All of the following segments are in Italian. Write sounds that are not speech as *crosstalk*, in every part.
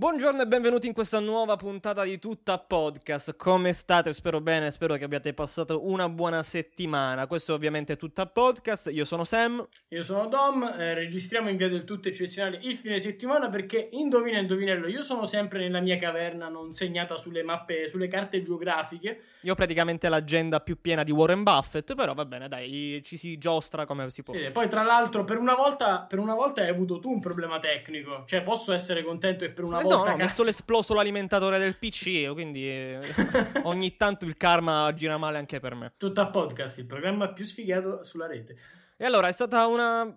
Buongiorno e benvenuti in questa nuova puntata di Tutta Podcast. Come state? Spero bene, spero che abbiate passato una buona settimana. Questo è ovviamente Tutta Podcast. Io sono Sam. Io sono Dom. Eh, registriamo in via del tutto eccezionale il fine settimana perché indovina indovinello, io sono sempre nella mia caverna non segnata sulle mappe, sulle carte geografiche. Io ho praticamente l'agenda più piena di Warren Buffett, però va bene, dai, ci si giostra come si può. Sì, poi tra l'altro per una volta, per una volta hai avuto tu un problema tecnico, cioè posso essere contento che per una Eh, volta No, no, ho messo l'esploso l'alimentatore del PC, quindi eh, *laughs* ogni tanto il karma gira male anche per me. Tutta podcast, il programma più sfigato sulla rete. E allora è stata una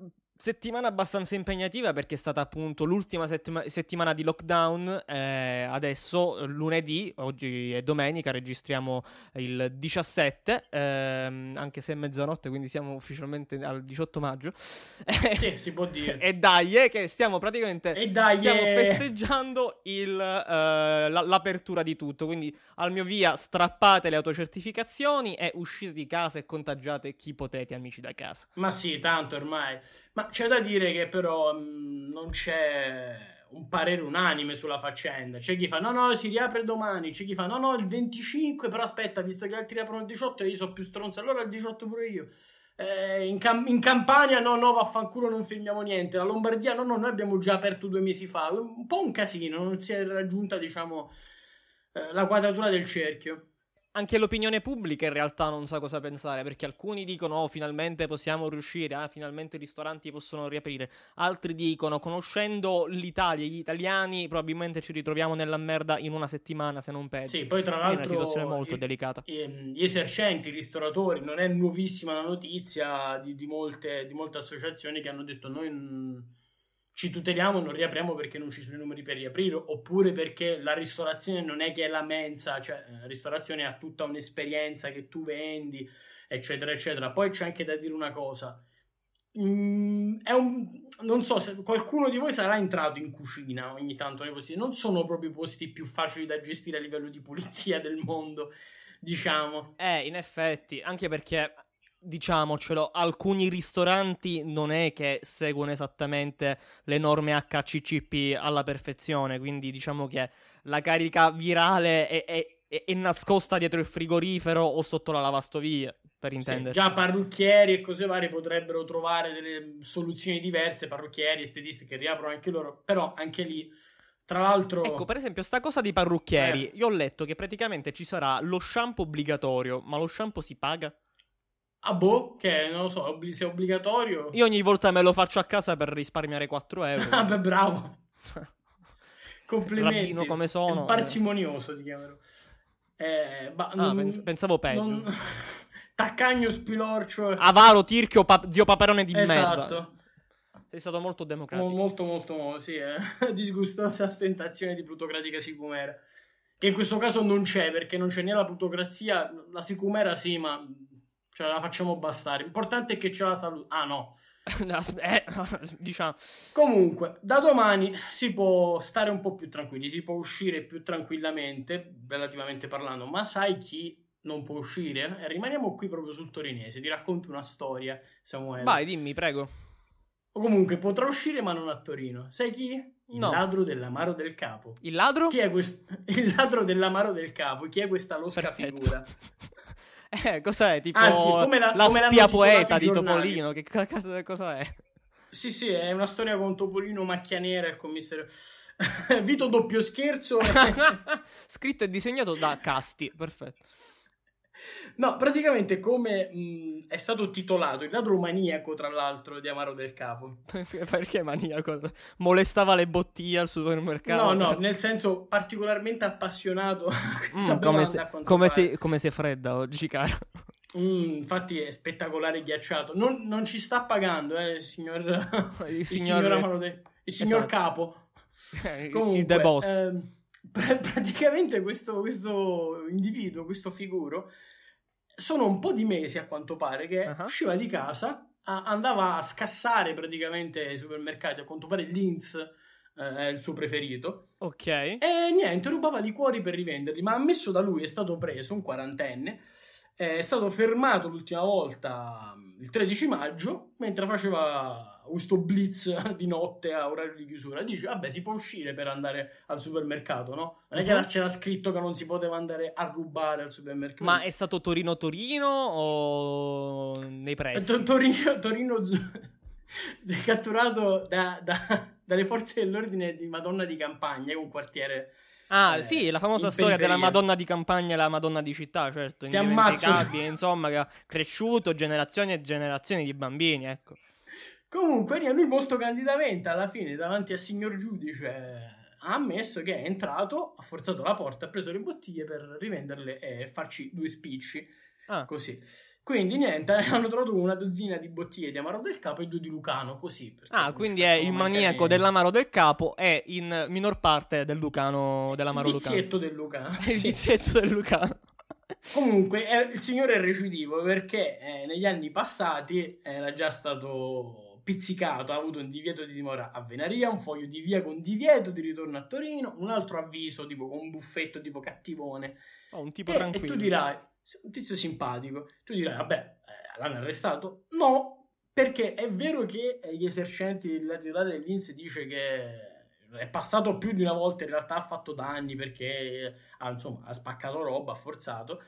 settimana abbastanza impegnativa perché è stata appunto l'ultima settima- settimana di lockdown. eh, adesso lunedì, oggi è domenica, registriamo il 17, ehm, anche se è mezzanotte, quindi siamo ufficialmente al 18 maggio. *laughs* Sì, si può dire. E dai, eh, che stiamo praticamente E dai, stiamo eh. festeggiando il, eh, la- l'apertura di tutto. Quindi al mio via strappate le autocertificazioni e uscite di casa e contagiate chi potete, amici da casa. Ma sì, tanto ormai. Ma c'è da dire che però mh, non c'è un parere unanime sulla faccenda. C'è chi fa no, no, si riapre domani. C'è chi fa no, no, il 25. Però aspetta, visto che altri aprono il 18 e io sono più stronzo, allora il 18 pure io. Eh, in, Cam- in Campania no, no, vaffanculo, non filmiamo niente. La Lombardia no, no, noi abbiamo già aperto due mesi fa. Un po' un casino, non si è raggiunta, diciamo, eh, la quadratura del cerchio. Anche l'opinione pubblica in realtà non sa cosa pensare, perché alcuni dicono oh, finalmente possiamo riuscire, ah, finalmente i ristoranti possono riaprire, altri dicono conoscendo l'Italia e gli italiani probabilmente ci ritroviamo nella merda in una settimana se non peggio. Sì, poi tra È una l'altro situazione molto i- delicata. ehm, gli esercenti, i ristoratori, non è nuovissima la notizia di, di molte, di molte associazioni che hanno detto noi mm, ci tuteliamo, non riapriamo perché non ci sono i numeri per riaprire, oppure perché la ristorazione non è che è la mensa, cioè la ristorazione ha tutta un'esperienza che tu vendi, eccetera, eccetera. Poi c'è anche da dire una cosa. Mm, un, non so se qualcuno di voi sarà entrato in cucina ogni tanto nei posti. Non sono proprio i posti più facili da gestire a livello di pulizia del mondo, diciamo. Eh, in effetti, anche perché diciamocelo, alcuni ristoranti non è che seguono esattamente le norme HCCP alla perfezione, quindi diciamo che la carica virale è, è- è- è nascosta dietro il frigorifero o sotto la lavastoviglie, per Sì, intenderci. già parrucchieri e cose varie potrebbero trovare delle soluzioni diverse, parrucchieri, estetisti che riaprono anche loro, però anche lì, tra l'altro... Ecco, per esempio, sta cosa di parrucchieri, Eh. io ho letto che praticamente ci sarà lo shampoo obbligatorio, ma lo shampoo si paga? Ah boh, che non lo so, obbli- se è obbligatorio... Io ogni volta me lo faccio a casa per risparmiare 4 euro. *laughs* Ah beh, bravo, *laughs* complimenti. Rabbino come sono, È parsimonioso ti chiamerò. Eh, ba- Ah, non- pens- pensavo peggio. non- *laughs* Taccagno spilorcio. Avaro, tirchio, pa- zio paperone di merda. esatto. Sei stato molto Mo- democratico. molto molto sì, eh. disgustosa stentazione di plutocratica sicumera. Che in questo caso non c'è, perché non c'è né la plutocrazia, la sicumera sì, ma ce la facciamo bastare. L'importante è che c'è la salute. Ah no. *laughs* Eh, *laughs* diciamo. Comunque, da domani si può stare un po' più tranquilli, si può uscire più tranquillamente, relativamente parlando, ma sai chi non può uscire? E rimaniamo qui proprio sul torinese, ti racconto una storia, Samuele. Vai, dimmi, prego. O comunque potrà uscire ma non a Torino. Sai chi? Il No. ladro dell'amaro del capo. Il ladro? Chi è questo? *laughs* Il ladro dell'amaro del capo. Chi è questa losca Perfetto. figura? Eh, cos'è? Tipo Anzi, come la- la come spia poeta di. Topolino. Che ca- cazzo- cosa è? Sì, sì, è una storia con Topolino, Macchia Nera e commissario. *laughs* Vito doppio scherzo. *laughs* Scritto e disegnato da Casti. Perfetto. No, praticamente come mh, è stato titolato il ladro maniaco, tra l'altro, di Amaro del Capo. *laughs* Perché maniaco? Molestava le bottiglie al supermercato. No, no, *laughs* nel senso particolarmente appassionato a questa Mm, come, se, come, se, come se è fredda oggi, caro. *laughs* Mm, infatti è spettacolare ghiacciato. Non, non ci sta pagando, eh, il signor, Il il signor- Amaro del- il signor Esatto. Capo. il Comunque, The Boss. pra- praticamente questo, questo individuo, questo figuro, sono un po' di mesi a quanto pare che Ah. usciva di casa, a- andava a scassare praticamente ai supermercati, a quanto pare Linz eh, è il suo preferito, ok. e niente, rubava liquori per rivenderli, ma ammesso da lui è stato preso, un quarantenne, è stato fermato l'ultima volta il 13 maggio mentre faceva questo blitz *laughs* di notte a orario di chiusura. Dice, vabbè, si può uscire per andare al supermercato, no? Non è che Mhm. c'era scritto che non si poteva andare a rubare al supermercato. Ma è stato Torino-Torino o nei pressi? To- Torino, Torino *laughs* catturato da- da- dalle forze dell'ordine di Madonna di Campagna, un quartiere... Ah, eh, sì, la famosa storia della periferia. Madonna di campagna e la Madonna di città, certo, indimenticabile, insomma, che ha cresciuto generazioni e generazioni di bambini, ecco. Comunque, lui molto candidamente alla fine davanti al signor giudice ha ammesso che è entrato, ha forzato la porta, ha preso le bottiglie per rivenderle e farci due spicci, Ah, così. Quindi niente, *laughs* hanno trovato una dozzina di bottiglie di Amaro del Capo e due di Lucano, così. ah quindi è il maniaco dell'amaro del capo e in minor parte del Lucano, dell'amaro Il Lucano. del Lucano. *laughs* Il vizietto del Lucano. Comunque, è- il signore è recidivo perché eh, negli anni passati era già stato pizzicato, ha avuto un divieto di dimora a Venaria, un foglio di via con divieto di ritorno a Torino, un altro avviso tipo con un buffetto tipo cattivone. Oh, un tipo E, e tranquillo. tu dirai, un tizio simpatico, tu dirai, vabbè, eh, l'hanno arrestato? No, perché è vero che gli esercenti della titolare dell'Inps dice che è passato più di una volta, in realtà ha fatto danni perché ha, insomma, ha spaccato roba, ha forzato.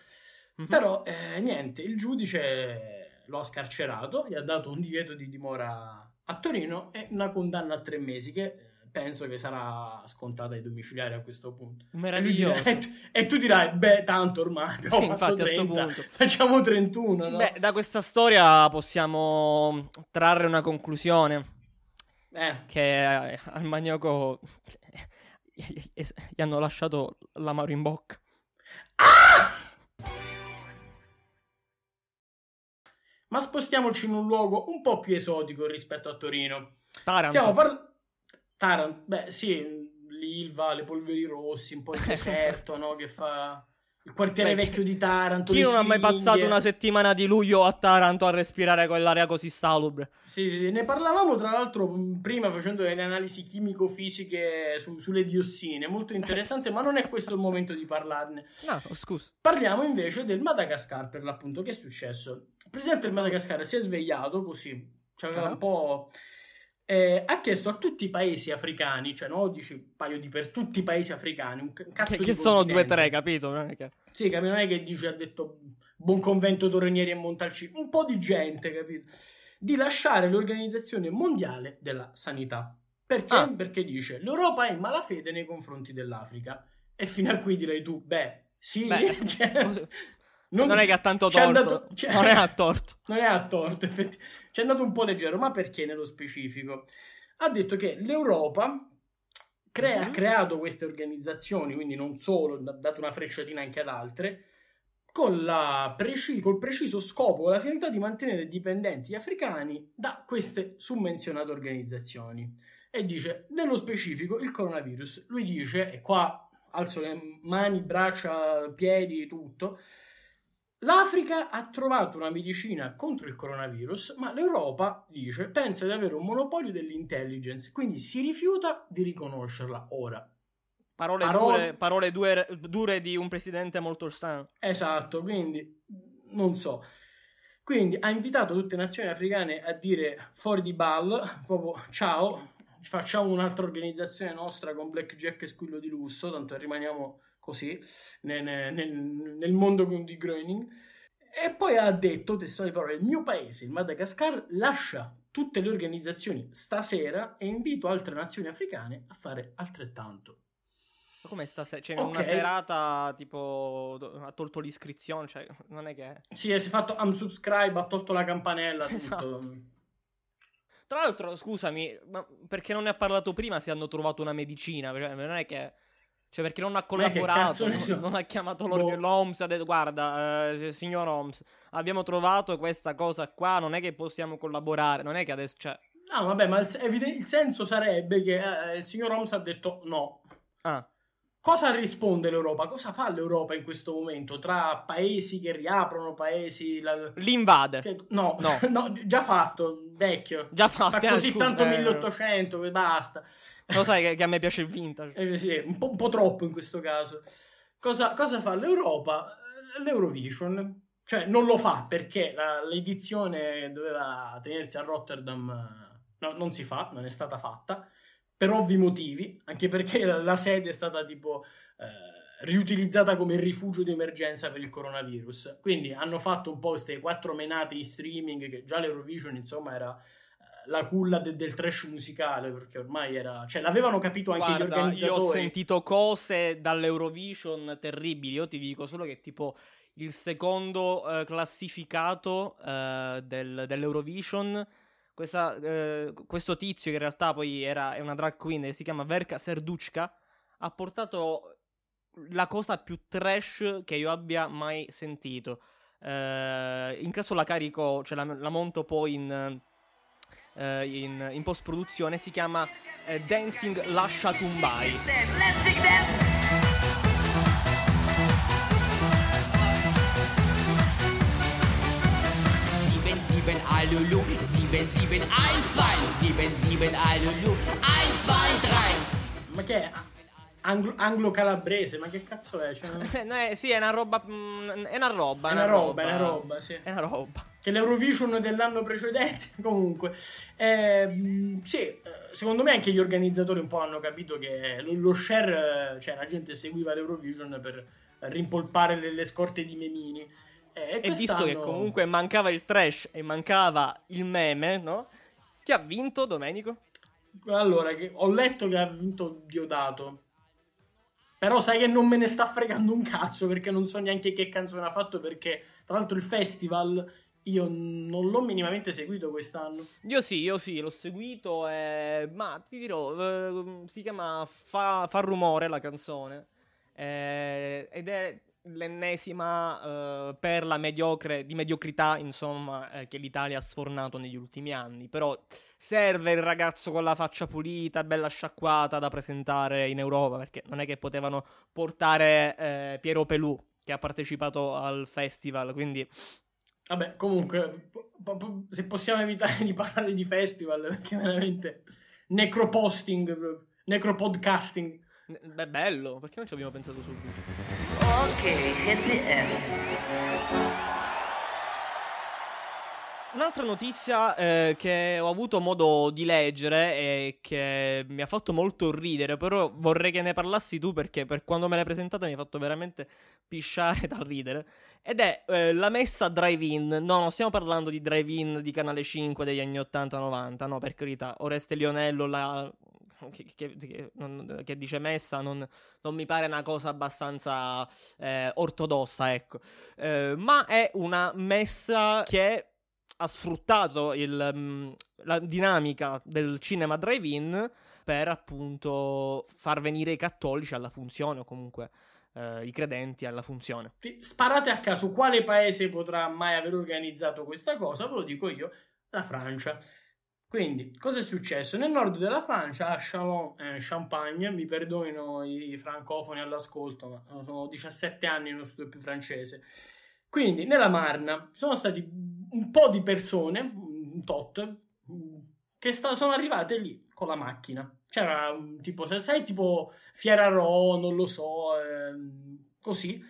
Mhm. Però eh, niente, il giudice lo ha scarcerato, gli ha dato un divieto di dimora a Torino e una condanna a tre mesi che eh, penso che sarà scontata ai domiciliari a questo punto. Meraviglioso. dirà- *laughs* e tu, e tu dirai, beh, tanto ormai *laughs* abbiamo Sì, infatti, a sto 30, punto. facciamo 31, no? Beh, da questa storia possiamo trarre una conclusione. Eh, che eh, al maniaco *laughs* gli hanno lasciato l'amaro in bocca. Ma spostiamoci in un luogo un po' più esotico rispetto a Torino. Taranto. Stiamo parlando... Taranto, beh sì, l'Ilva, le polveri rossi, un po' il *laughs* deserto, no? Che fa... Il quartiere Beh, chi- vecchio di Taranto. Chi non ha mai passato una settimana di luglio a Taranto a respirare quell'aria così salubre? Sì, sì, sì. ne parlavamo tra l'altro prima facendo delle analisi chimico-fisiche su- sulle diossine, molto *laughs* interessante, ma non è questo il momento di parlarne. No, scusa. Parliamo invece del Madagascar, per l'appunto, che è successo? Il presidente del Madagascar si è svegliato così, cioè aveva Ah. un po'... eh, ha chiesto a tutti i paesi africani, cioè no, dici un paio di per tutti i paesi africani, un c- cazzo Che, di che sono due o tre, capito? Non è che- Sì, capito? Non è che dice, ha detto buon convento Torrenieri e Montalcini, un po' di gente, capito? Di lasciare l'Organizzazione Mondiale della Sanità. Perché? Ah. Perché dice l'Europa è in malafede nei confronti dell'Africa. E fino a qui direi tu, beh, sì, Beh, *laughs* cioè, non, è che ha tanto torto. andato- Non è a torto. *laughs* non è a torto, effettivamente. Ci è andato un po' leggero, ma perché nello specifico? Ha detto che l'Europa crea- ha Mhm. creato queste organizzazioni, quindi non solo, ha dato una frecciatina anche ad altre, con la preci- col preciso scopo, con la finalità di mantenere dipendenti gli africani da queste summenzionate organizzazioni. E dice, nello specifico, il coronavirus. Lui dice, e qua alzo le mani, braccia, piedi, tutto, L'Africa ha trovato una medicina contro il coronavirus, ma l'Europa dice pensa di avere un monopolio dell'intelligence, quindi si rifiuta di riconoscerla ora. Parole, Parole- Dure, parole dure, dure di un presidente molto strano. Esatto, quindi non so. Quindi ha invitato tutte le nazioni africane a dire fuori di ball, proprio ciao, facciamo un'altra organizzazione nostra con blackjack e squillo di lusso, tanto rimaniamo così nel, nel- nel mondo di Groening. E poi ha detto, testuali parole, il mio paese, il Madagascar, lascia tutte le organizzazioni stasera e invito altre nazioni africane a fare altrettanto. Ma Come stasera? Cioè, Ok. una serata tipo ha tolto l'iscrizione, cioè non è che Sì, si è fatto unsubscribe, ha tolto la campanella, tutto. Esatto. Tra l'altro, scusami, ma perché non ne ha parlato prima se hanno trovato una medicina? Cioè, non è che cioè perché non ha collaborato, non, so? non ha chiamato Boh. l'OMS, ha detto guarda, eh, signor OMS, abbiamo trovato questa cosa qua, non è che possiamo collaborare, non è che adesso cioè No, vabbè, ma il, il senso sarebbe che eh, il signor Holmes ha detto no. ah, Cosa risponde l'Europa? Cosa fa l'Europa in questo momento? Tra paesi che riaprono, paesi... la- l'invade. che- no, No. *laughs* no, già fatto, vecchio. Già Fa fatto, così eh, scusa, tanto eh, 1800 che basta. Lo sai *laughs* che, che a me piace il vintage. Eh, sì, un po', un po' troppo in questo caso. Cosa, cosa fa l'Europa? L'Eurovision. Cioè, non lo fa perché la- l'edizione doveva tenersi a Rotterdam eh, no, non si fa, non è stata fatta, per ovvi motivi, anche perché la, la sede è stata tipo eh, riutilizzata come rifugio di emergenza per il coronavirus. Quindi hanno fatto un po' queste quattro menate in streaming, che già l'Eurovision insomma era la culla de- del trash musicale, perché ormai era... Cioè, l'avevano capito anche Guarda, gli organizzatori. Io ho sentito cose dall'Eurovision terribili, io ti dico solo che tipo il secondo eh, classificato eh, del, dell'Eurovision... Questa, eh, questo tizio, che in realtà poi era, è una drag queen, si chiama Verka Serduchka, ha portato la cosa più trash che io abbia mai sentito. Eh, in caso la carico, cioè la, la monto poi in, eh, in, in post produzione, si chiama eh, Dancing Lascia Tumbai. Sieben, sieben, ein, zwei, sieben, sieben, Alulu, ein, zwei, drei. Ma che è? Anglo, anglo-calabrese, ma che cazzo è? Cioè, *laughs* Eh, no, è- sì, è una roba. mm, è una roba. è una roba, è una roba, sì. È una roba. Che l'Eurovision dell'anno precedente, *laughs* comunque. Eh, sì, eh, secondo me anche gli organizzatori un po' hanno capito che lo, share, eh, cioè la gente seguiva l'Eurovision per rimpolpare le, le scorte di memini. Eh, E visto che comunque mancava il trash e mancava il meme, no? Chi ha vinto, Domenico? Allora, che ho letto che ha vinto Diodato. Però sai che non me ne sta fregando un cazzo perché non so neanche che canzone ha fatto perché tra l'altro il festival io non l'ho minimamente seguito quest'anno. Io sì, io sì, l'ho seguito, eh, ma ti dirò, eh, si chiama Fa, Fa rumore la canzone, eh, ed è l'ennesima eh, perla mediocre, di mediocrità, insomma, eh, che l'Italia ha sfornato negli ultimi anni, però serve il ragazzo con la faccia pulita, bella sciacquata da presentare in Europa, perché non è che potevano portare eh, Piero Pelù, che ha partecipato al festival, quindi... Vabbè, comunque, po- po- se possiamo evitare di parlare di festival perché veramente necroposting, necropodcasting. Beh, bello, perché non ci abbiamo pensato subito? Un'altra notizia eh, che ho avuto modo di leggere e che mi ha fatto molto ridere, però vorrei che ne parlassi tu perché per quando me l'hai presentata mi ha fatto veramente pisciare dal ridere. Ed è eh, la messa drive-in. No, non stiamo parlando di drive-in di Canale 5 degli anni 80-90, no, per carità. Oreste Lionello la... *laughs* che, che- che- dice messa non, non mi pare una cosa abbastanza eh, ortodossa, ecco. Eh, ma è una messa che ha sfruttato il, mm, la dinamica del cinema drive-in per appunto far venire i cattolici alla funzione o comunque eh, i credenti alla funzione. Sparate a caso quale paese potrà mai aver organizzato questa cosa? Ve lo dico io, la Francia. Quindi, cosa è successo? Nel nord della Francia, a Chalon-Champagne, mi perdonino i francofoni all'ascolto, ma sono 17 anni che non studio più francese. Quindi, nella Marna sono stati un po' di persone, un tot, che sta- sono arrivate lì con la macchina. C'era un tipo, sai, tipo Fiera Ro, non lo so, ehm, così,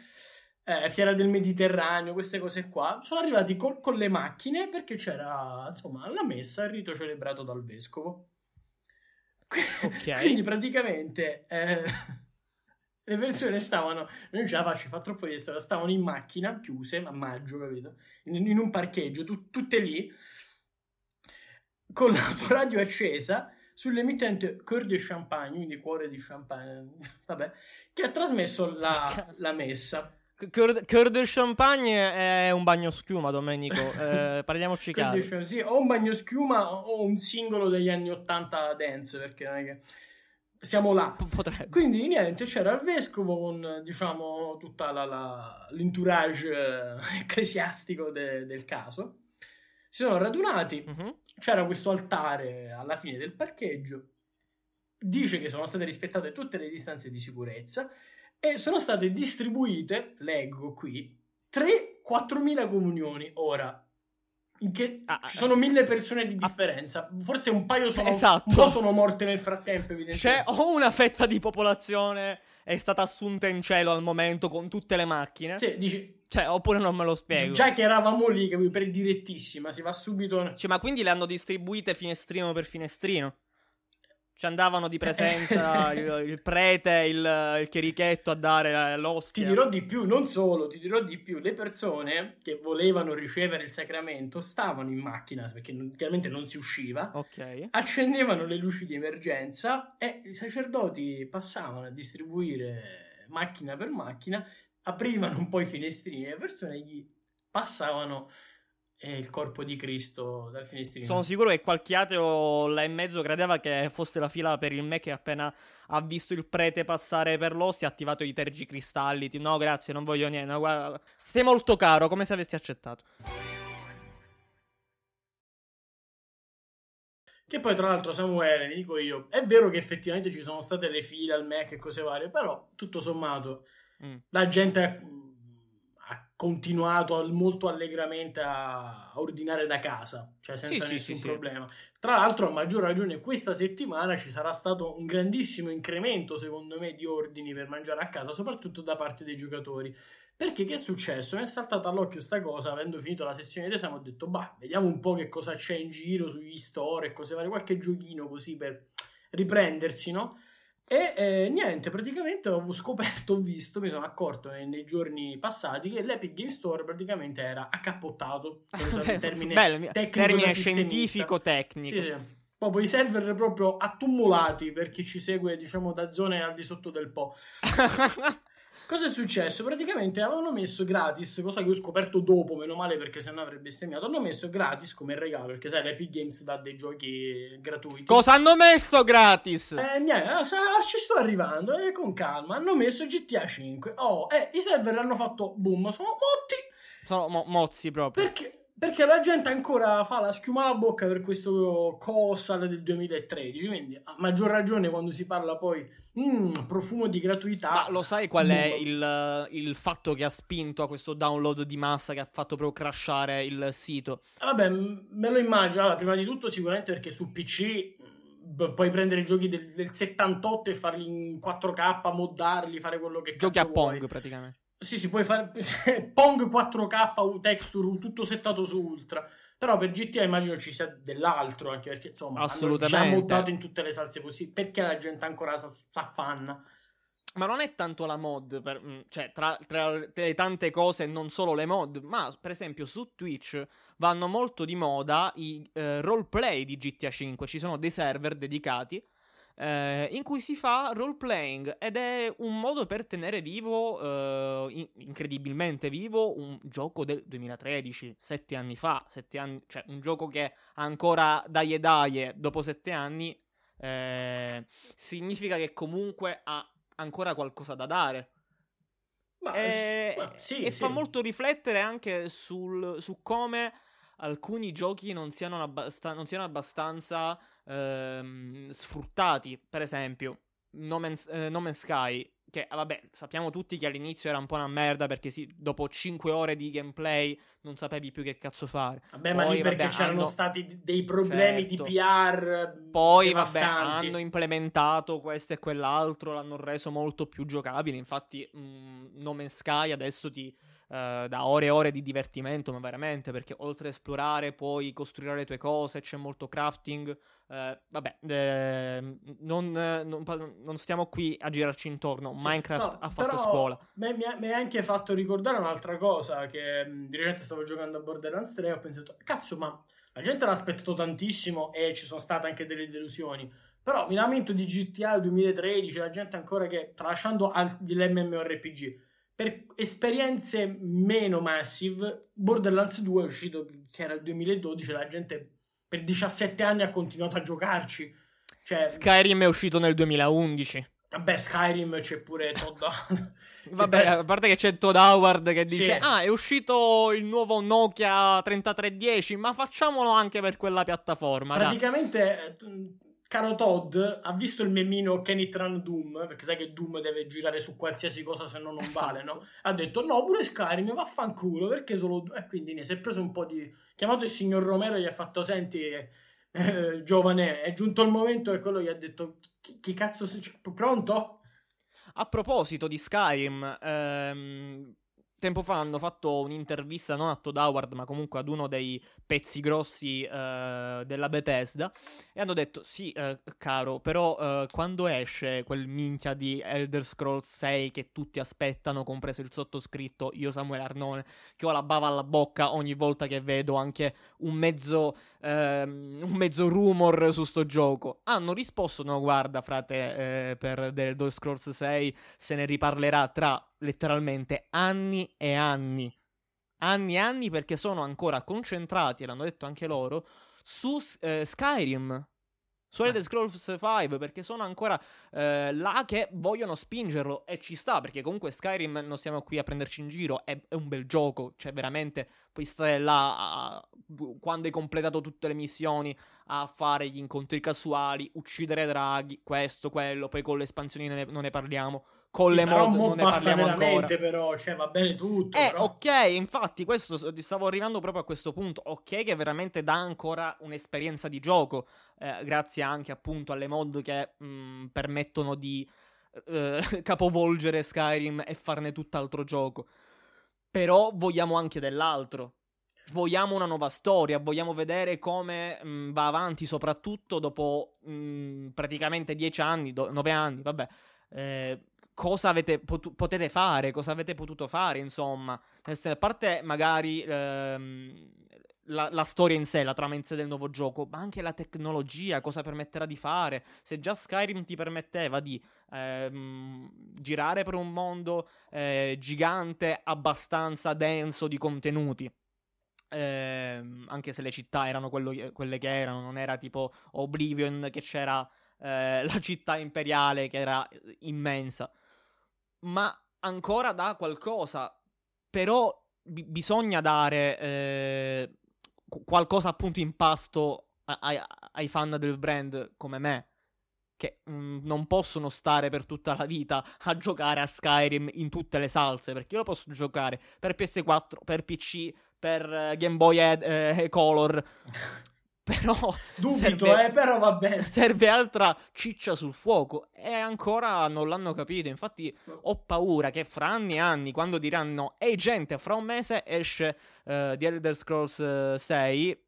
eh, Fiera del Mediterraneo, queste cose qua. Sono arrivati col- con le macchine perché c'era, insomma, la messa, il rito celebrato dal vescovo. Ok. *laughs* Quindi praticamente eh, *laughs* le persone stavano, non ce la faccio, fa troppo di storia, stavano in macchina, chiuse, a maggio, capito? In, in un parcheggio, tu- tutte lì, con l'autoradio *laughs* accesa, sull'emittente Cœur de Champagne, quindi cuore di champagne, vabbè, che ha trasmesso la, la messa. Cœur de Champagne è un bagno schiuma, Domenico. *laughs* Eh, parliamoci chiaro. Sì, o un bagno schiuma o un singolo degli anni 80 dance, perché non è che siamo là. Potrebbe. Quindi niente, c'era il vescovo con diciamo tutta la, la- l'entourage eh, ecclesiastico de- del caso. Si sono radunati, Mhm. c'era questo altare alla fine del parcheggio. Dice che sono state rispettate tutte le distanze di sicurezza e sono state distribuite, leggo qui, 3-4 mila comunioni. Ora, che Ah, ah, ci sono mille persone di differenza. Forse un paio sono, Esatto. un po' sono morte nel frattempo, C'è evidentemente. o una fetta di popolazione è stata assunta in cielo al momento con tutte le macchine. Sì, dici, Cioè, oppure non me lo spiego. Già che eravamo lì, capito, per direttissima, si va subito... Cioè, ma quindi le hanno distribuite finestrino per finestrino? Ci andavano di presenza *laughs* il, il prete, il, il chierichetto a dare l'ostia. Ti dirò di più, non solo, ti dirò di più. Le persone che volevano ricevere il sacramento stavano in macchina, perché non- chiaramente non si usciva, Ok. accendevano le luci di emergenza e i sacerdoti passavano a distribuire macchina per macchina, aprivano un po' i finestrini e le persone gli passavano eh, il corpo di Cristo dal finestrino. Sono sicuro che qualche ateo là in mezzo credeva che fosse la fila per il me che appena ha visto il prete passare per l'ostia ha attivato i tergicristalli. No, grazie, non voglio niente. no, guarda, sei molto caro, come se avessi accettato. Che poi, tra l'altro, Samuele, mi dico io, è vero che effettivamente ci sono state le file al Mac e cose varie, però tutto sommato Mm. la gente continuato molto allegramente a, ordinare da casa, cioè senza Sì, sì, nessun sì, sì. problema. Tra l'altro, a maggior ragione, questa settimana ci sarà stato un grandissimo incremento, secondo me, di ordini per mangiare a casa, soprattutto da parte dei giocatori. Perché che è successo? Mi è saltata all'occhio sta cosa, avendo finito la sessione di esame, ho detto, bah, vediamo un po' che cosa c'è in giro sugli store e cose varie, qualche giochino così per riprendersi, no? E eh, niente, praticamente ho scoperto, ho visto, mi sono accorto nei, nei giorni passati che l'Epic Game Store praticamente era accappottato. *laughs* il termine Bello, termine scientifico-tecnico. Sì, sì. Proprio i server proprio attumulati per chi ci segue, diciamo, da zone al di sotto del Po. *laughs* Cosa è successo? Praticamente avevano messo gratis, cosa che ho scoperto dopo, meno male perché sennò avrebbe bestemmiato. Hanno messo gratis come regalo, perché sai, l'Epic Games dà dei giochi gratuiti. Cosa hanno messo gratis? Eh, niente, ah, sa- ci sto arrivando, eh, con calma. Hanno messo GTA 5. Oh, eh, i server hanno fatto boom, sono motti Sono mo- mozzi proprio. perché, perché la gente ancora fa la schiuma alla bocca per questo COSAL del 2013. Quindi, a maggior ragione, quando si parla poi mm, profumo di gratuità. Ma lo sai qual è il, il fatto che ha spinto a questo download di massa che ha fatto proprio crashare il sito? Eh, Vabbè, me lo immagino. Allora, prima di tutto, sicuramente perché su PC b- puoi prendere i giochi del, del 78 e farli in 4K, moddarli, fare quello che Giochi a vuoi. Pong praticamente. Sì, sì, puoi fare *laughs* Pong 4K u- texture, tutto settato su Ultra. Però per GTA immagino ci sia dell'altro, anche perché insomma Assolutamente. hanno già moddato in tutte le salse possibili. Perché la gente ancora sa, sa? Ma non è tanto la mod, per- mm, cioè tra, tra le tante cose, non solo le mod, ma per esempio su Twitch vanno molto di moda i eh, roleplay di GTA 5. Ci sono dei server dedicati eh, in cui si fa roleplaying ed è un modo per tenere vivo, eh, in- incredibilmente vivo, un gioco del 2013, sette anni fa, sette anni, cioè un gioco che ancora daie daie dopo sette anni eh, significa che comunque ha ancora qualcosa da dare. Ma, E, ma sì, e sì. fa molto riflettere anche sul- su come alcuni giochi non siano, abbasta- non siano abbastanza ehm, sfruttati. Per esempio, No Man's, eh, No Man's Sky. Che vabbè, sappiamo tutti che all'inizio era un po' una merda perché sì, dopo 5 ore di gameplay non sapevi più che cazzo fare. Vabbè, ma Poi, lì perché vabbè, c'erano hanno- stati dei problemi Certo. di PR. Poi, vabbè, hanno implementato questo e quell'altro, l'hanno reso molto più giocabile. Infatti, mh, No Man's Sky adesso ti eh, dà ore e ore di divertimento, ma veramente, perché oltre a esplorare puoi costruire le tue cose, c'è molto crafting. eh, vabbè, eh, non, non non stiamo qui a girarci intorno. Minecraft No, ha fatto scuola. Mi ha, anche fatto ricordare un'altra cosa che mh, di recente stavo giocando a Borderlands 3 e ho pensato, cazzo, ma la gente l'ha aspettato tantissimo e ci sono state anche delle delusioni. Però mi lamento di GTA 2013, la gente ancora che, tralasciando al- gli MMORPG, per esperienze meno massive, Borderlands 2 è uscito, che era il 2012, la gente per 17 anni ha continuato a giocarci. Cioè, Skyrim è uscito nel 2011. vabbè, Skyrim c'è pure Todd *laughs* Vabbè, a parte che c'è Todd Howard che Sì. dice: Ah, è uscito il nuovo Nokia 3310, ma facciamolo anche per quella piattaforma. dai." Praticamente, eh, caro Todd, ha visto il memino it run Doom? Perché sai che Doom deve girare su qualsiasi cosa se no non vale, Esatto. no? Ha detto no, pure Skyrim, vaffanculo, perché solo... E quindi ne si è preso un po' di... Chiamato il signor Romero e gli ha fatto, senti, eh, giovane, è giunto il momento e quello gli ha detto, chi, chi cazzo sei? Pronto? A proposito di Skyrim, ehm, tempo fa hanno fatto un'intervista non a Todd Howard, ma comunque ad uno dei pezzi grossi eh, della Bethesda. E hanno detto: Sì, eh, caro, però eh, quando esce quel minchia di Elder Scrolls 6 che tutti aspettano, compreso il sottoscritto, io Samuele Arnone, che ho la bava alla bocca ogni volta che vedo anche un mezzo, ehm, un mezzo rumor su sto gioco. Hanno risposto: No, guarda, frate, eh, per The Elder Scrolls 6 se ne riparlerà tra letteralmente anni e anni. Anni e anni perché sono ancora concentrati, e l'hanno detto anche loro, su eh, Skyrim. Su Elder Scrolls 5 perché sono ancora eh, là che vogliono spingerlo e ci sta perché comunque Skyrim non stiamo qui a prenderci in giro è, è un bel gioco cioè veramente puoi stare là a, quando hai completato tutte le missioni a fare gli incontri casuali uccidere draghi questo quello poi con le espansioni ne, non ne parliamo con Sì, le mod mo non ne parliamo ancora. però, cioè, va bene tutto. Eh, però. ok, infatti, questo stavo arrivando proprio a questo punto. Ok, che veramente dà ancora un'esperienza di gioco, eh, grazie anche appunto alle mod che mh, permettono di eh, *laughs* capovolgere Skyrim e farne tutt'altro gioco. Però vogliamo anche dell'altro. Vogliamo una nuova storia, vogliamo vedere come mh, va avanti, soprattutto dopo mh, praticamente dieci anni, do- nove anni, vabbè. Eh, cosa avete potu- potete fare, cosa avete potuto fare, insomma. A parte magari ehm, la, la storia in sé, la trama in sé del nuovo gioco, ma anche la tecnologia, cosa permetterà di fare. Se già Skyrim ti permetteva di ehm, girare per un mondo eh, gigante, abbastanza denso di contenuti. ehm, anche se le città erano quello- quelle che erano, non era tipo Oblivion che c'era eh, *laughs* la città imperiale che era immensa ma ancora dà qualcosa. Però bi- bisogna dare eh, qu- qualcosa appunto in pasto ai- ai fan del brand come me. Che mm, non possono stare per tutta la vita a giocare a Skyrim in tutte le salse. Perché io lo posso giocare per PS4, per PC, per eh, Game Boy Ed- eh, Color. *laughs* Però *laughs* Dubito, serve- eh, però va bene. *laughs* serve altra ciccia sul fuoco e ancora non l'hanno capito. Infatti ho paura che fra anni e anni, quando diranno ehi gente, fra un mese esce eh, The Elder Scrolls eh, 6,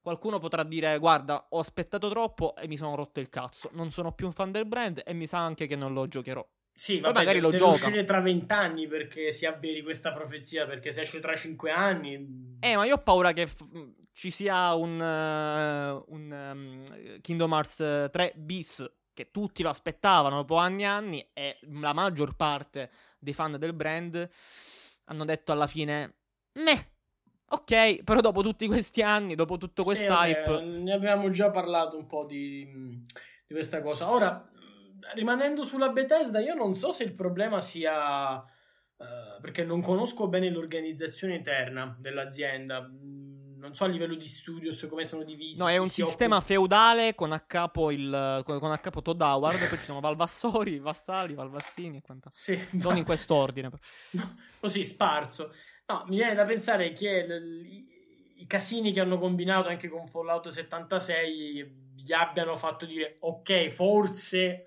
qualcuno potrà dire guarda, ho aspettato troppo e mi sono rotto il cazzo. Non sono più un fan del brand e mi sa anche che non lo giocherò. Sì, Poi vabbè, magari lo gioca. uscire tra vent'anni perché si avveri questa profezia, perché se esce tra cinque anni... Eh, ma io ho paura che ci sia un, eh, un ehm, Kingdom Hearts eh, 3 bis che tutti lo aspettavano dopo anni e anni e la maggior parte dei fan del brand hanno detto alla fine meh, ok, però dopo tutti questi anni, dopo tutto Sì, questo vabbè, hype, ne abbiamo già parlato un po' di, di questa cosa. Ora, rimanendo sulla Bethesda, io non so se il problema sia... eh, perché non conosco bene l'organizzazione interna dell'azienda. Non so a livello di studios come sono divisi. no, è un si sistema occupa- feudale con a capo, il, con, con a capo Todd Howard, poi ci sono Valvassori, Vassali, Valvassini e quant'altro. Sì, Non in quest'ordine. No, così sparso. No, mi viene da pensare che l- i, i casini che hanno combinato anche con Fallout 76 gli abbiano fatto dire ok, forse,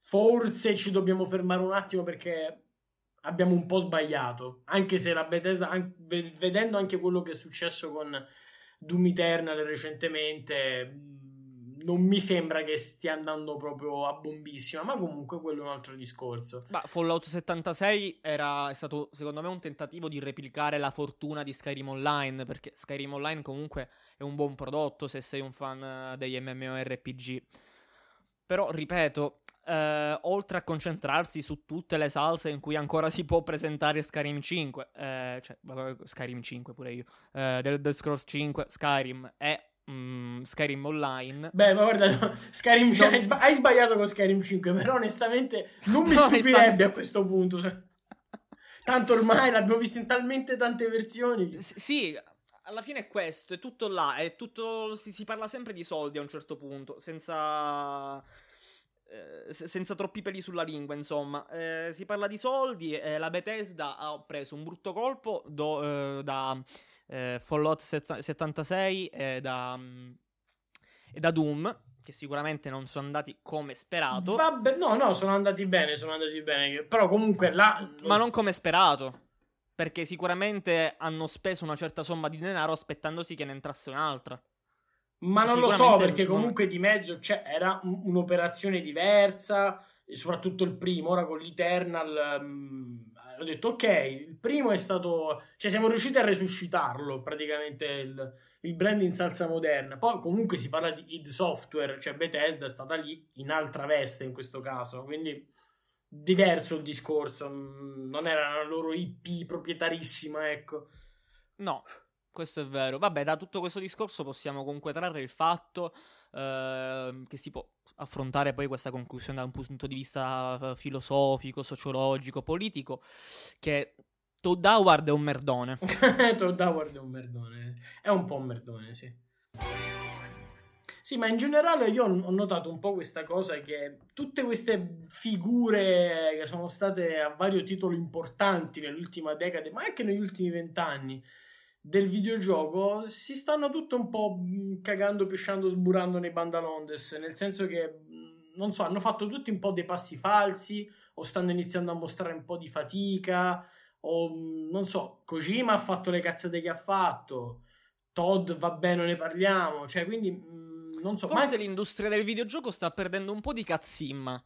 forse ci dobbiamo fermare un attimo perché abbiamo un po' sbagliato. Anche se la Bethesda, an- ve- vedendo anche quello che è successo con Doom Eternal recentemente, mh, non mi sembra che stia andando proprio a bombissima, ma comunque quello è un altro discorso. Ma Fallout 76 era, è stato secondo me un tentativo di replicare la fortuna di Skyrim Online, perché Skyrim Online comunque è un buon prodotto se sei un fan eh, degli MMORPG. Però, ripeto, eh, oltre a concentrarsi su tutte le salse in cui ancora si può presentare Skyrim 5, eh, cioè Skyrim 5 pure io, eh, The Elder Scrolls 5, Skyrim e mm, Skyrim Online, Beh, ma guarda, Skyrim Non- *laughs* hai, sba- hai sbagliato con Skyrim 5, però onestamente non mi *laughs* No, stupirebbe a questo punto. Tanto ormai l'abbiamo visto in talmente tante versioni. S- sì, alla fine è questo, è tutto là, è tutto, si, si parla sempre di soldi a un certo punto, senza, eh, se- senza troppi peli sulla lingua, insomma. Eh, si parla di soldi e la Bethesda ha preso un brutto colpo do- eh, da eh, Fallout set- 76 e da, mm, e da Doom, che sicuramente non sono andati come sperato, Vabbè, no, no, sono andati bene, sono andati bene. Però comunque là... ma non come sperato. perché sicuramente hanno speso una certa somma di denaro aspettandosi che ne entrasse un'altra. Ma non lo so perché non- comunque di mezzo c'è, era un- un'operazione diversa, e soprattutto il primo, ora con l'Eternal mm, ho detto ok, il primo è stato, cioè siamo riusciti a resuscitarlo praticamente il, il brand in salsa moderna. Poi comunque si parla di id Software, cioè Bethesda è stata lì in altra veste in questo caso, quindi diverso il discorso, non era una loro IP proprietarissima, ecco. No, questo è vero. Vabbè, da tutto questo discorso possiamo comunque trarre il fatto ehm, che si può affrontare poi questa conclusione da un punto di vista eh, filosofico, sociologico, politico, che Todd Howard è un merdone. *laughs* Todd Howard è un merdone. È un po' un merdone, sì. Sì, ma in generale io ho notato un po' questa cosa che tutte queste figure che sono state a vario titolo importanti nell'ultima decade, ma anche negli ultimi vent'anni del videogioco, si stanno tutto un po' mh, cagando, pisciando, sburando nei bandalondes, nel senso che, mh, non so, hanno fatto tutti un po' dei passi falsi o stanno iniziando a mostrare un po' di fatica o mh, non so, Kojima ha fatto le cazzate che ha fatto, Todd va bene, ne parliamo, cioè quindi non so, Forse ma l'industria del videogioco sta perdendo un po' di cazzimma.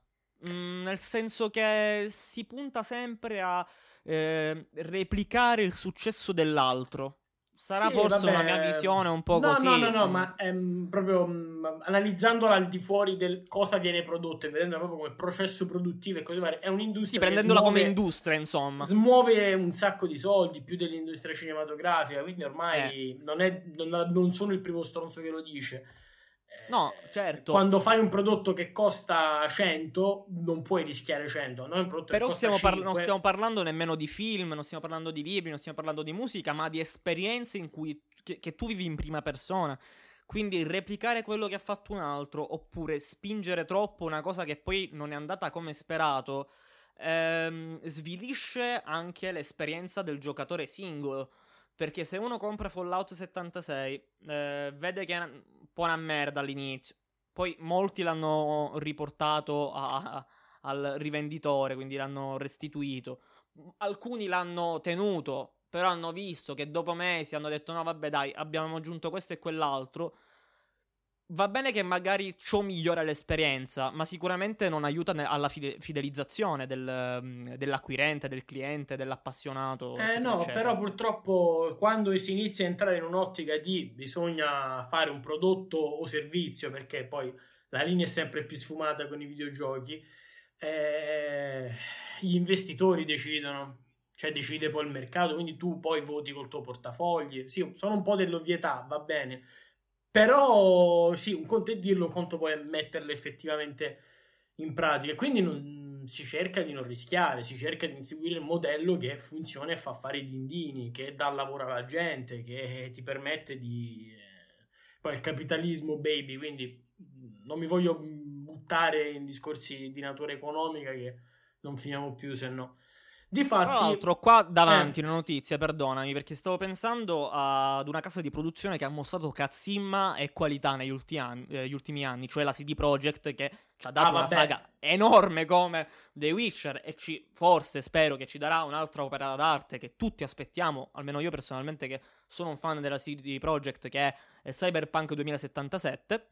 Mm, nel senso che si punta sempre a eh, replicare il successo dell'altro. Sarà Sì, forse vabbè. una mia visione un po' no, così. No, no, no, Mm. ma ehm, proprio mh, analizzandola al di fuori del cosa viene prodotto e vedendola proprio come processo produttivo e cose varie, è Sì, un'industria che prendendola come smuove- industria, insomma. Smuove un sacco di soldi, più dell'industria cinematografica, quindi ormai Eh. non, è, non, non sono il primo stronzo che lo dice. Eh, No, certo. Quando fai un prodotto che costa 100, non puoi rischiare 100. No? Un prodotto Però che costa stiamo par- 5, non stiamo parlando nemmeno di film, non stiamo parlando di libri, non stiamo parlando di musica, ma di esperienze in cui che, che tu vivi in prima persona. Quindi replicare quello che ha fatto un altro, oppure spingere troppo una cosa che poi non è andata come sperato, ehm, svilisce anche l'esperienza del giocatore singolo. Perché se uno compra Fallout 76, eh, vede che è un po' una merda all'inizio, poi molti l'hanno riportato a- al rivenditore, quindi l'hanno restituito. Alcuni l'hanno tenuto, però hanno visto che dopo mesi hanno detto no vabbè dai, abbiamo aggiunto questo e quell'altro. Va bene che magari ciò migliora l'esperienza, ma sicuramente non aiuta ne- alla fide- fidelizzazione del, mm, dell'acquirente, del cliente, dell'appassionato. Eh eccetera, no, eccetera. però purtroppo quando si inizia a entrare in un'ottica di bisogna fare un prodotto o servizio, perché poi la linea è sempre più sfumata con i videogiochi, eh, gli investitori decidono, cioè decide poi il mercato, quindi tu poi voti col tuo portafogli. Sì, sono un po' dell'ovvietà, va bene. Però sì, un conto è dirlo, un conto poi è metterlo effettivamente in pratica. Quindi non- si cerca di non rischiare, si cerca di inseguire il modello che funziona e fa fare i dindini, che dà lavoro alla gente, che ti permette di... eh, Poi il capitalismo, baby, quindi non mi voglio buttare in discorsi di natura economica che non finiamo più se no. Tra Difatti, l'altro, qua davanti Eh. una notizia, perdonami, perché stavo pensando ad una casa di produzione che ha mostrato cazzimma e qualità negli ultimi anni, eh, gli ultimi anni, cioè la CD Projekt che ci ha dato Ah, una vabbè. saga enorme come The Witcher e ci, forse spero che ci darà un'altra opera d'arte che tutti aspettiamo, almeno io personalmente che sono un fan della CD Projekt che è Cyberpunk 2077.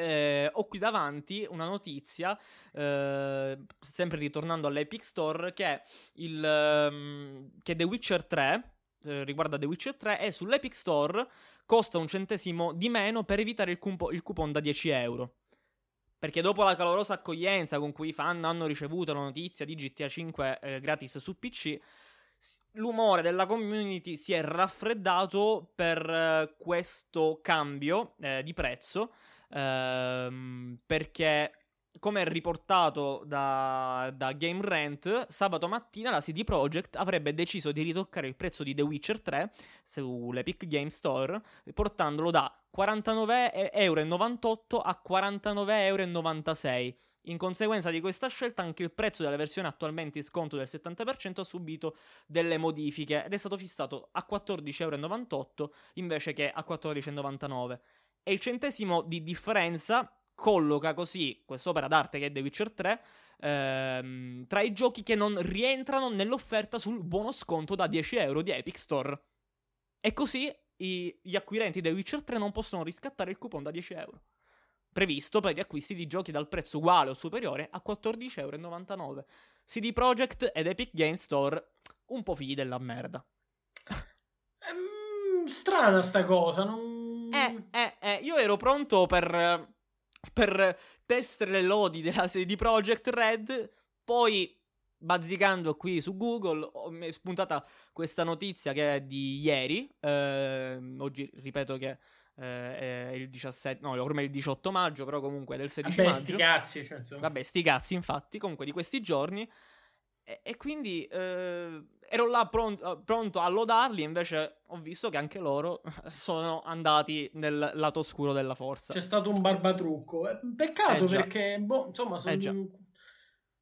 Eh, ho qui davanti una notizia, eh, sempre ritornando all'Epic Store, che, il, ehm, che The Witcher 3, eh, riguarda The Witcher 3, e sull'Epic Store costa un centesimo di meno per evitare il, cupo- il coupon da 10 euro. Perché dopo la calorosa accoglienza con cui i fan hanno ricevuto la notizia di GTA 5 eh, gratis su PC, l'umore della community si è raffreddato per eh, questo cambio eh, di prezzo. Ehm, perché, come riportato da, da Game Rant, sabato mattina la CD Projekt avrebbe deciso di ritoccare il prezzo di The Witcher 3 sull'Epic Game Store, portandolo da 49,98 euro a 49,96 euro. In conseguenza di questa scelta, anche il prezzo della versione attualmente in sconto del 70% ha subito delle modifiche ed è stato fissato a 14,98 euro invece che a 14,99 euro. E il centesimo di differenza colloca così quest'opera d'arte che è The Witcher 3 ehm, tra i giochi che non rientrano nell'offerta sul buono sconto da 10 euro di Epic Store. E così i- gli acquirenti di Witcher 3 non possono riscattare il coupon da 10 euro. Previsto per gli acquisti di giochi dal prezzo uguale o superiore a 14,99 euro. CD Projekt ed Epic Games Store un po' figli della merda. Ehm, strana sta cosa. Non... Eh, eh, eh, io ero pronto per, per testare le lodi della CD Projekt Red, poi bazzicando qui su Google ho- mi è spuntata questa notizia che è di ieri, ehm, oggi ripeto che eh, è il 17, no ormai il 18 maggio, però comunque è del 16 Vabbè, maggio. sti cazzi. Cioè. Vabbè, sti cazzi, infatti, comunque di questi giorni. E, e quindi eh, ero là pronto, pronto a lodarli, invece ho visto che anche loro *laughs* sono andati nel lato oscuro della forza. C'è stato un barbatrucco. Eh, Peccato Eh, perché, boh, insomma, sono... Eh,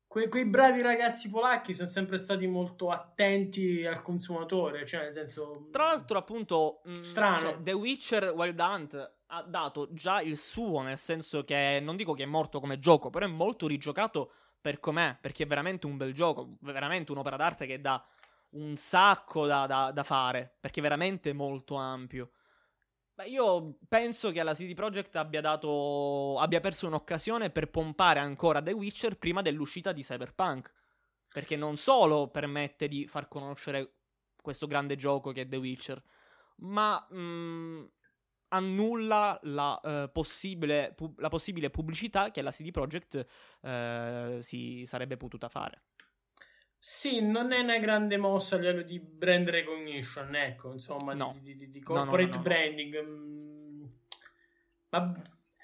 que- quei bravi ragazzi polacchi sono sempre stati molto attenti al consumatore. Cioè, nel senso. Tra l'altro, appunto, mh, Strano. cioè, The Witcher Wild Hunt ha dato già il suo, nel senso che non dico che è morto come gioco, però è molto rigiocato per com'è, perché è veramente un bel gioco, veramente un'opera d'arte che dà un sacco da, da- da fare, perché è veramente molto ampio. Beh, io penso che alla CD Projekt abbia dato. abbia perso un'occasione per pompare ancora The Witcher prima dell'uscita di Cyberpunk. Perché non solo permette di far conoscere questo grande gioco che è The Witcher, ma mh, annulla la, eh, possibile, pu- la possibile pubblicità che la CD Projekt eh, si sarebbe potuta fare. Sì, non è una grande mossa a livello di brand recognition, ecco, insomma, No. di, di- di- corporate no, no. branding. mm, Ma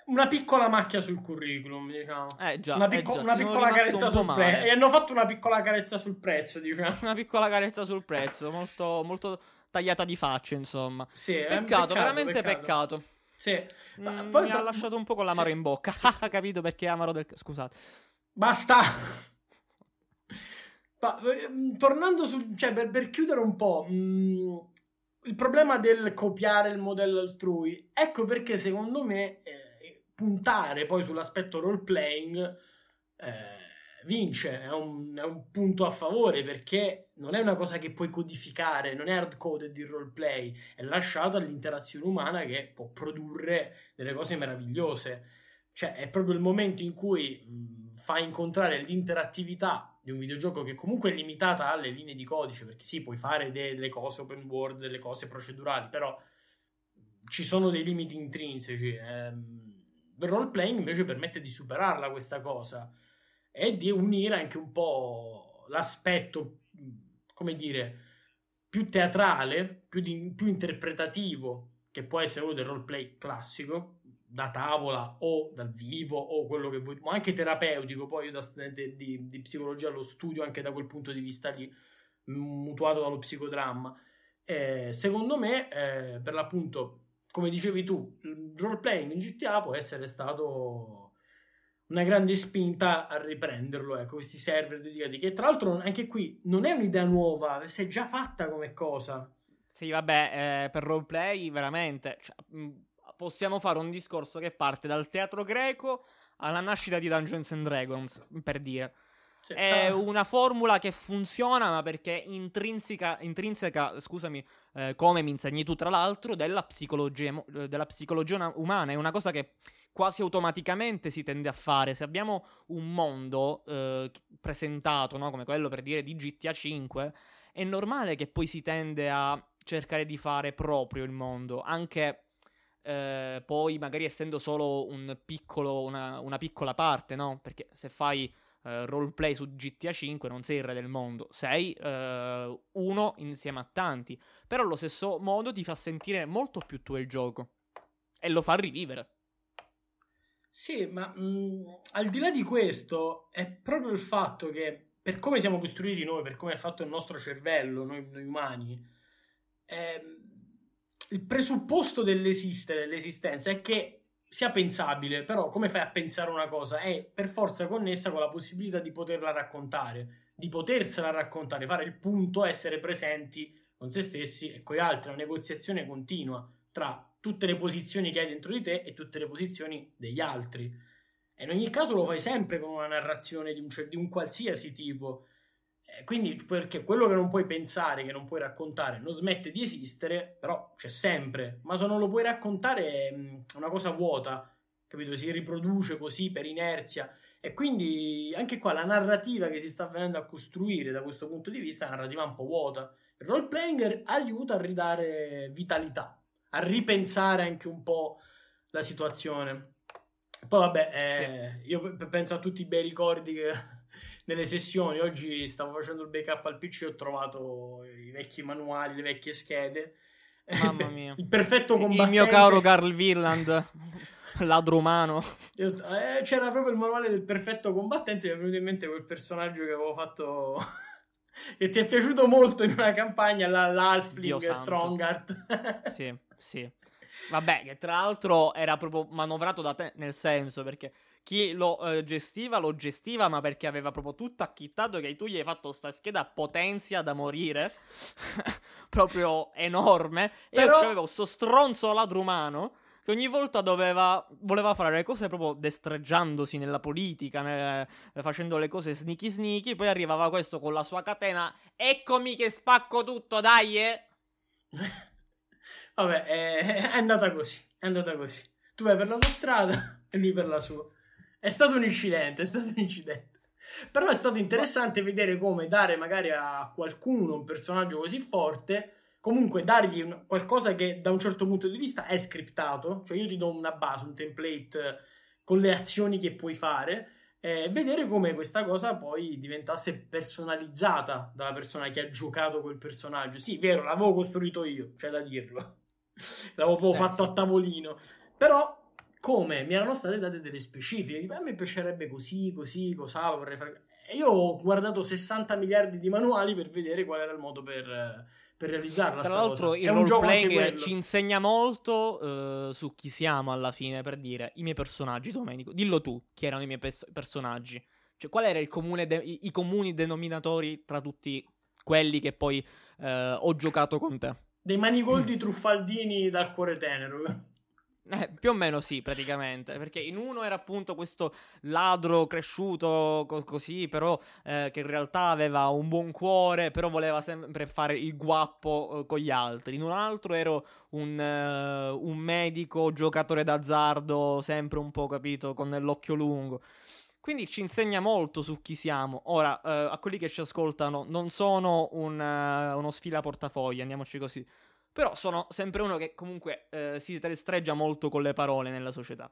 una piccola macchia sul curriculum, diciamo. Eh già, una, eh picco- già, una piccola carezza un sul prezzo. E hanno fatto una piccola carezza sul prezzo, diciamo. *laughs* Una piccola carezza sul prezzo, molto, molto tagliata di faccia, insomma. Sì, è un Peccato, veramente peccato. Sì. Ma Mm, poi mi tra- ha lasciato un po' con l'amaro sì. in bocca. *laughs* Ha capito perché amaro del... Scusate. Basta. *laughs* Ma, ehm, tornando su, cioè, per, per chiudere un po', mm, il problema del copiare il modello altrui, ecco perché secondo me eh, puntare poi sull'aspetto role playing eh, vince, è un, è un punto a favore perché non è una cosa che puoi codificare, non è hard coded il roleplay, è lasciato all'interazione umana che può produrre delle cose meravigliose. Cioè, è proprio il momento in cui mh, fa incontrare l'interattività di un videogioco che comunque è limitata alle linee di codice, perché sì, puoi fare delle cose open world, delle cose procedurali, però ci sono dei limiti intrinseci. Ehm, il role invece permette di superarla questa cosa e di unire anche un po' l'aspetto, come dire, più teatrale, più, di- più interpretativo, che può essere quello del roleplay classico, da tavola o dal vivo o quello che vuoi, ma anche terapeutico. Poi io da studente di, di psicologia lo studio anche da quel punto di vista lì, mutuato dallo psicodramma. Eh, secondo me, eh, per l'appunto, come dicevi tu, il roleplaying in GTA può essere stato una grande spinta a riprenderlo, ecco, questi server dedicati, che tra l'altro anche qui non è un'idea nuova, si è già fatta come cosa. Sì, vabbè, eh, per roleplay veramente cioè, mh, possiamo fare un discorso che parte dal teatro greco alla nascita di Dungeons and Dragons, per dire. Cioè, È tra- una formula che funziona, ma perché è intrinseca, intrinseca scusami, eh, come mi insegni tu tra l'altro, della psicologia, eh, della psicologia umana. È una cosa che quasi automaticamente si tende a fare. Se abbiamo un mondo eh, presentato, no, come quello per dire di GTA 5, è normale che poi si tende a cercare di fare proprio il mondo, anche eh, poi magari essendo solo un piccolo, una, una piccola parte, no? Perché se fai eh, roleplay su GTA 5 non sei il re del mondo, sei eh, uno insieme a tanti, però allo stesso modo ti fa sentire molto più tuo il gioco e lo fa rivivere. Sì, ma mh, al di là di questo, è proprio il fatto che per come siamo costruiti noi, per come è fatto il nostro cervello, noi, noi umani, ehm, il presupposto dell'esistere, dell'esistenza è che sia pensabile, però come fai a pensare una cosa? È per forza connessa con la possibilità di poterla raccontare, di potersela raccontare, fare il punto, essere presenti con se stessi e con gli altri, una negoziazione continua tra tutte le posizioni che hai dentro di te e tutte le posizioni degli altri. E in ogni caso lo fai sempre con una narrazione di un, di un qualsiasi tipo. Eh, quindi, perché quello che non puoi pensare, che non puoi raccontare, non smette di esistere, però c'è sempre. Ma se non lo puoi raccontare è una cosa vuota, capito? Si riproduce così per inerzia. E quindi anche qua la narrativa che si sta venendo a costruire da questo punto di vista è una narrativa un po' vuota. Il role playing aiuta a ridare vitalità, a ripensare anche un po' la situazione. Poi vabbè, eh, sì. io penso a tutti i bei ricordi che *laughs* nelle sessioni, oggi stavo facendo il backup al PC e ho trovato i vecchi manuali, le vecchie schede. Mamma *laughs* mia. il perfetto combattente. Il mio caro Carl Virland, *laughs* ladro umano. Eh, c'era proprio il manuale del perfetto combattente, mi è venuto in mente quel personaggio che avevo fatto... che ti è piaciuto molto in una campagna, l'Alfling Strongheart. sì, sì. Vabbè, che tra l'altro era proprio manovrato da te, nel senso perché chi lo eh, gestiva lo gestiva, ma perché aveva proprio tutto acchittato che tu gli hai fatto sta scheda potenzia da morire, *laughs* proprio enorme, Però... e io avevo sto stronzo ladro umano che ogni volta doveva, voleva fare le cose proprio destreggiandosi nella politica, nel, facendo le cose sneaky sneaky, poi arrivava questo con la sua catena, eccomi che spacco tutto, dai! Eh! *laughs* Vabbè, è, è andata così. È andata così. Tu vai per la tua strada *laughs* e lui per la sua. È stato un incidente, è stato un incidente. Però è stato interessante vedere come dare magari a qualcuno un personaggio così forte, comunque dargli un, qualcosa che da un certo punto di vista è scriptato, cioè io ti do una base, un template con le azioni che puoi fare, e vedere come questa cosa poi diventasse personalizzata dalla persona che ha giocato quel personaggio. Sì, vero, l'avevo costruito io, c'è da dirlo. L'avevo eh, fatto sì. a tavolino. Però, come mi erano state date delle specifiche, a me piacerebbe così, così, cosa vorrei fare. E io ho guardato 60 miliardi di manuali per vedere qual era il modo per, per realizzarla. Tra l'altro, cosa. il roleplay ci insegna molto uh, su chi siamo alla fine. Per dire i miei personaggi, Domenico, dillo tu chi erano i miei pers- personaggi. Cioè, qual era de- i-, i comuni denominatori tra tutti quelli che poi uh, ho giocato con te? Dei manigoldi truffaldini dal cuore tenero. *laughs* Eh, più o meno sì, praticamente, perché in uno era appunto questo ladro cresciuto co- così, però eh, che in realtà aveva un buon cuore, però voleva sempre fare il guappo eh, con gli altri. In un altro ero un, uh, un medico giocatore d'azzardo, sempre un po' capito, con l'occhio lungo. Quindi ci insegna molto su chi siamo. Ora, eh, a quelli che ci ascoltano, non sono un, uh, uno sfila portafogli, andiamoci così. Però sono sempre uno che comunque eh, si streggia molto con le parole nella società.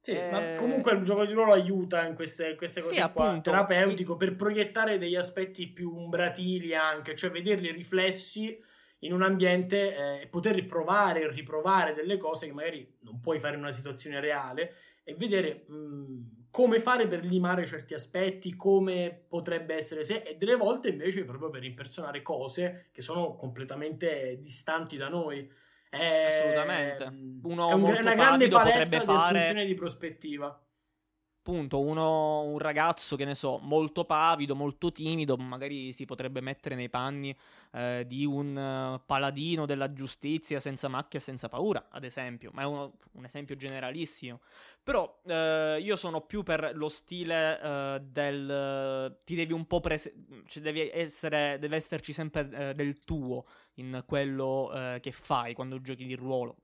Sì, eh... ma comunque il gioco di ruolo aiuta in queste, queste cose sì, qua, appunto, terapeutico, per proiettare degli aspetti più umbratili anche, cioè vederli riflessi in un ambiente eh, e poter provare e riprovare delle cose che magari non puoi fare in una situazione reale e vedere mh, come fare per limare certi aspetti, come potrebbe essere se, e delle volte invece proprio per impersonare cose che sono completamente distanti da noi. È, Assolutamente. Uno è un, una grande palestra di fare... di prospettiva appunto uno, un ragazzo che ne so, molto pavido, molto timido, magari si potrebbe mettere nei panni eh, di un uh, paladino della giustizia senza macchia senza paura, ad esempio, ma è uno, un esempio generalissimo. Però eh, io sono più per lo stile eh, del ti devi un po' prese- cioè devi essere deve esserci sempre eh, del tuo in quello eh, che fai quando giochi di ruolo.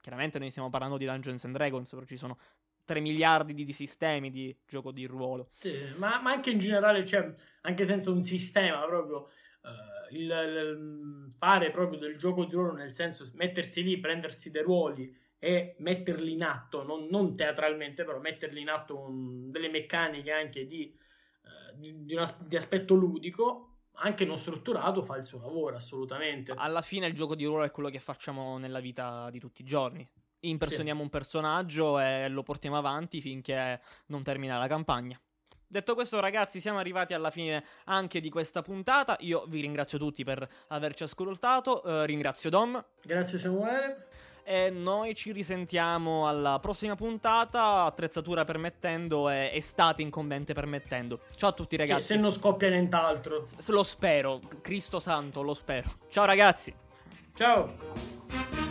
Chiaramente noi stiamo parlando di Dungeons and Dragons, però ci sono 3 miliardi di, di, sistemi di gioco di ruolo. Sì, ma, ma, anche in generale, cioè, anche senza un sistema, proprio uh, il, il, fare proprio del gioco di ruolo, nel senso mettersi lì, prendersi dei ruoli e metterli in atto, non, non teatralmente, però metterli in atto un, delle meccaniche anche di, uh, di, di, una, di aspetto ludico, anche non strutturato, fa il suo lavoro, assolutamente. Alla fine il gioco di ruolo è quello che facciamo nella vita di tutti i giorni impersoniamo sì. un personaggio e lo portiamo avanti finché non termina la campagna. Detto questo, ragazzi, siamo arrivati alla fine anche di questa puntata. Io vi ringrazio tutti per averci ascoltato. Uh, ringrazio Dom. Grazie, Samuele. E noi ci risentiamo alla prossima puntata, attrezzatura permettendo e estate incombente permettendo. Ciao a tutti, ragazzi. Sì, se non scoppia nient'altro. S- lo spero, Cristo santo, lo spero. Ciao, ragazzi. Ciao.